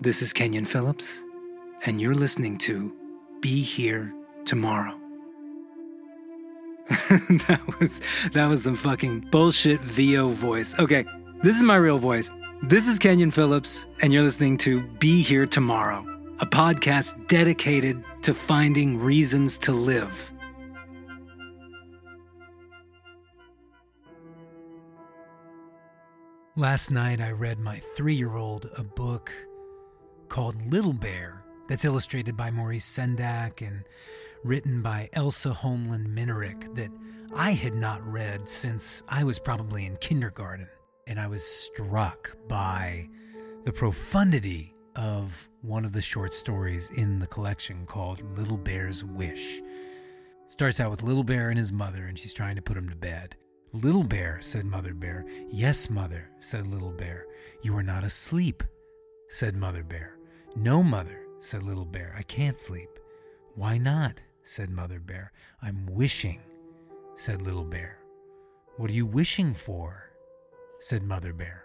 This is Kenyon Phillips, and you're listening to Be Here Tomorrow. that was that was some fucking bullshit VO voice. Okay, this is my real voice. This is Kenyon Phillips, and you're listening to Be Here Tomorrow, a podcast dedicated to finding reasons to live. Last night, I read my three year old a book called Little Bear that's illustrated by Maurice Sendak and written by Elsa Holmelund Minarik that I had not read since I was probably in kindergarten. And I was struck by the profundity of one of the short stories in the collection called Little Bear's Wish. It starts out with Little Bear and his mother, and she's trying to put him to bed. Little Bear, said Mother Bear. Yes, Mother, said Little Bear. You are not asleep, said Mother Bear. No, Mother, said Little Bear. I can't sleep. Why not? said Mother Bear. I'm wishing, said Little Bear. What are you wishing for? said Mother Bear.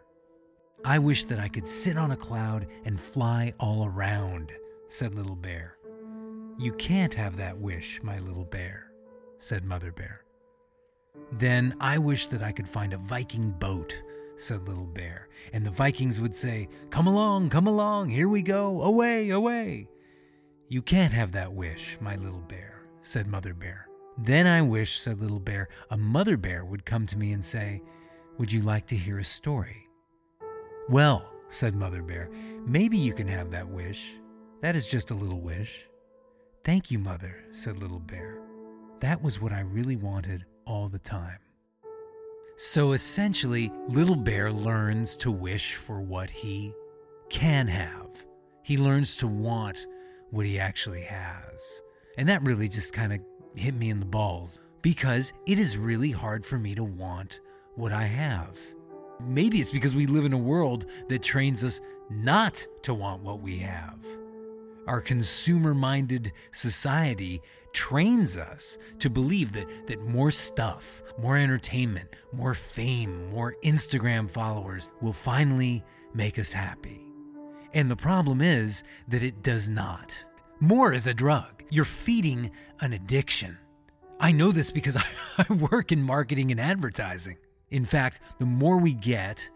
I wish that I could sit on a cloud and fly all around, said Little Bear. You can't have that wish, my little bear, said Mother Bear. Then I wish that I could find a Viking boat, said Little Bear, and the Vikings would say, Come along, come along, here we go, away, away. You can't have that wish, my little bear, said Mother Bear. Then I wish, said Little Bear, a Mother Bear would come to me and say, Would you like to hear a story? Well, said Mother Bear, maybe you can have that wish. That is just a little wish. Thank you, Mother, said Little Bear. That was what I really wanted all the time. So essentially, Little Bear learns to wish for what he can have. He learns to want what he actually has. And that really just kind of hit me in the balls because it is really hard for me to want what I have. Maybe it's because we live in a world that trains us not to want what we have. Our consumer minded society trains us to believe that, that more stuff, more entertainment, more fame, more Instagram followers will finally make us happy. And the problem is that it does not. More is a drug. You're feeding an addiction. I know this because I, work in marketing and advertising. In fact, the more we get,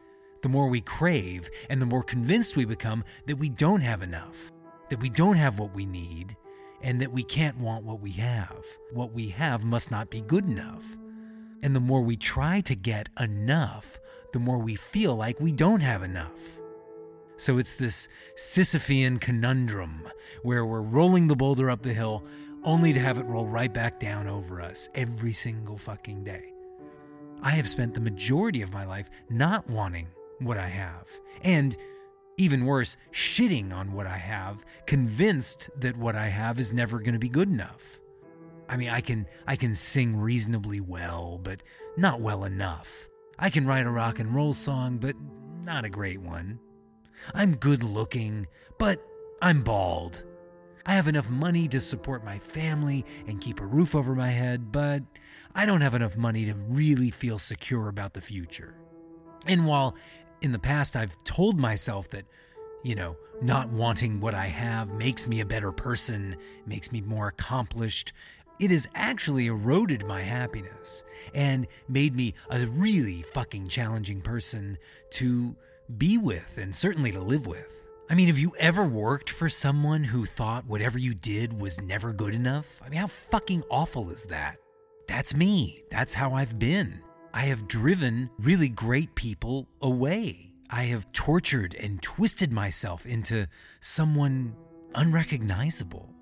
the more we crave, and the more convinced we become that we don't have enough, that we don't have what we need, and that we can't want what we have. What we have must not be good enough. And the more we try to get enough, the more we feel like we don't have enough. So it's this Sisyphean conundrum where we're rolling the boulder up the hill only to have it roll right back down over us every single fucking day. I have spent the majority of my life not wanting what I have. And even worse, shitting on what I have, convinced that what I have is never going to be good enough. I mean, I can I can sing reasonably well, but not well enough. I can write a rock and roll song, but not a great one. I'm good looking, but I'm bald. I have enough money to support my family and keep a roof over my head, but I don't have enough money to really feel secure about the future. And while in the past, I've told myself that, you know, not wanting what I have makes me a better person, makes me more accomplished. It has actually eroded my happiness and made me a really fucking challenging person to be with and certainly to live with. I mean, have you ever worked for someone who thought whatever you did was never good enough? I mean, how fucking awful is that? That's me. That's how I've been. I have driven really great people away. I have tortured and twisted myself into someone unrecognizable.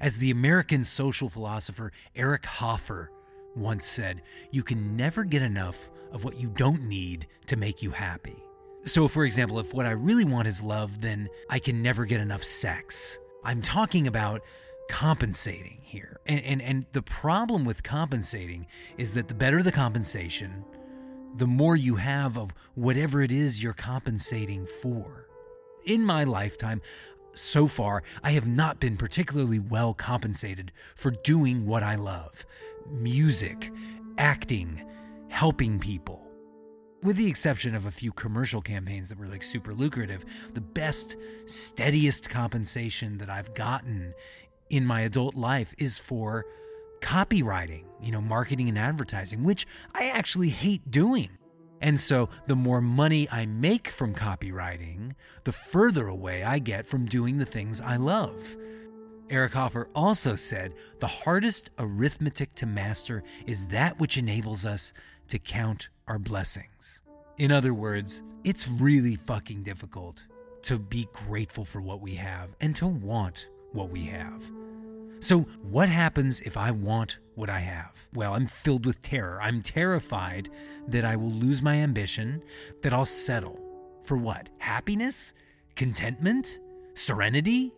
As the American social philosopher Eric Hoffer once said, you can never get enough of what you don't need to make you happy. So, for example, if what I really want is love, then I can never get enough sex. I'm talking about compensating here. And, and, and the problem with compensating is that the better the compensation, the more you have of whatever it is you're compensating for. In my lifetime, so far, I have not been particularly well compensated for doing what I love music, acting, helping people. with the exception of a few commercial campaigns that were like super lucrative, the best, steadiest compensation that I've gotten in my adult life is for copywriting, you know, marketing and advertising, which I actually hate doing. And so the more money I make from copywriting, the further away I get from doing the things I love. Eric Hoffer also said the hardest arithmetic to master is that which enables us to count our blessings. In other words, it's really fucking difficult to be grateful for what we have and to want what we have. So, what happens if I want what I have? Well, I'm filled with terror. I'm terrified that I will lose my ambition, that I'll settle. For what? Happiness? Contentment? Serenity?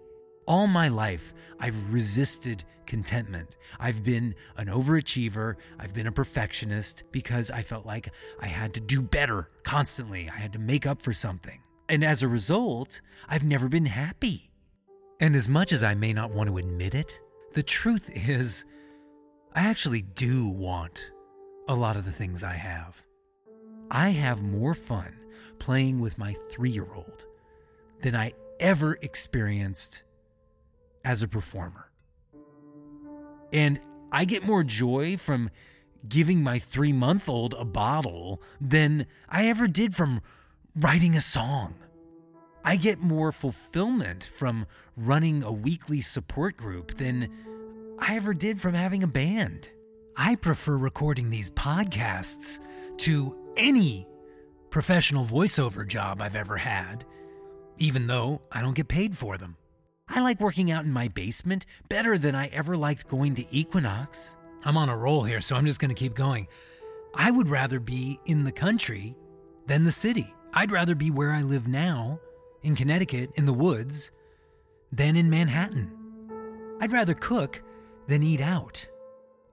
All my life, I've resisted contentment. I've been an overachiever. I've been a perfectionist because I felt like I had to do better constantly. I had to make up for something. And as a result, I've never been happy. And as much as I may not want to admit it, the truth is, I actually do want a lot of the things I have. I have more fun playing with my three year old than I ever experienced as a performer. And I get more joy from giving my three month old a bottle than I ever did from writing a song. I get more fulfillment from running a weekly support group than I ever did from having a band. I prefer recording these podcasts to any professional voiceover job I've ever had, even though I don't get paid for them. I like working out in my basement better than I ever liked going to Equinox. I'm on a roll here, so I'm just going to keep going. I would rather be in the country than the city. I'd rather be where I live now, in Connecticut, in the woods, than in Manhattan. I'd rather cook than eat out.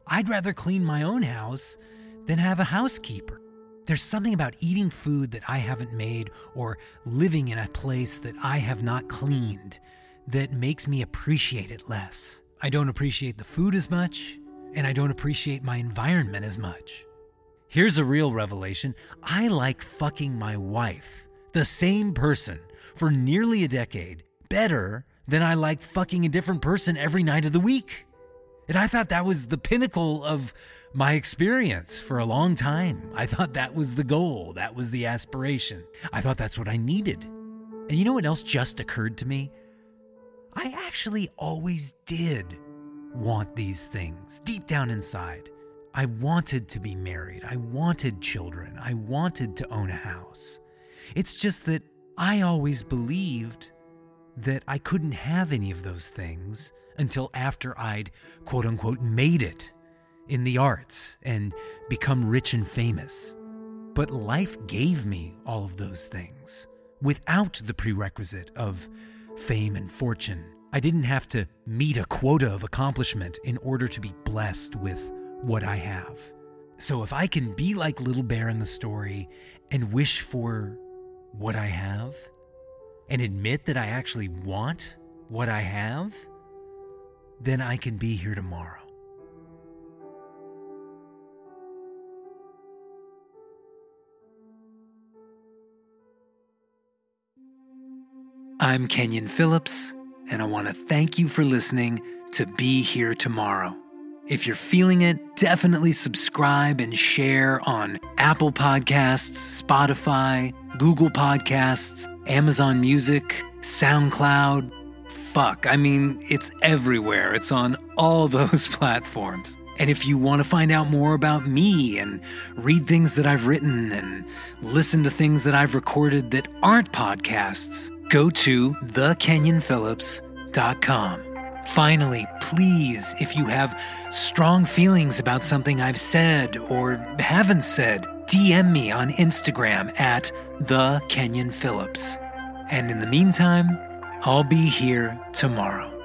I'd rather clean my own house than have a housekeeper. There's something about eating food that I haven't made or living in a place that I have not cleaned that makes me appreciate it less. I don't appreciate the food as much, and I don't appreciate my environment as much. Here's a real revelation I like fucking my wife, the same person, for nearly a decade, better than I like fucking a different person every night of the week. And I thought that was the pinnacle of my experience for a long time. I thought that was the goal, that was the aspiration. I thought that's what I needed. And you know what else just occurred to me? I actually always did want these things deep down inside. I wanted to be married. I wanted children. I wanted to own a house. It's just that I always believed that I couldn't have any of those things until after I'd quote unquote made it in the arts and become rich and famous. But life gave me all of those things without the prerequisite of fame and fortune. I didn't have to meet a quota of accomplishment in order to be blessed with what I have. So if I can be like Little Bear in the story and wish for what I have, and admit that I actually want what I have, then I can be here tomorrow. I'm Kenyon Phillips, and I want to thank you for listening to Be Here Tomorrow. If you're feeling it, definitely subscribe and share on Apple Podcasts, Spotify, Google Podcasts, Amazon Music, SoundCloud. Fuck, I mean, it's everywhere. It's on all those platforms. And if you want to find out more about me and read things that I've written and listen to things that I've recorded that aren't podcasts, go to thekenyonphillips.com. Finally, please, if you have strong feelings about something I've said or haven't said, DM me on Instagram at the Kenyon Phillips. And in the meantime, I'll be here tomorrow.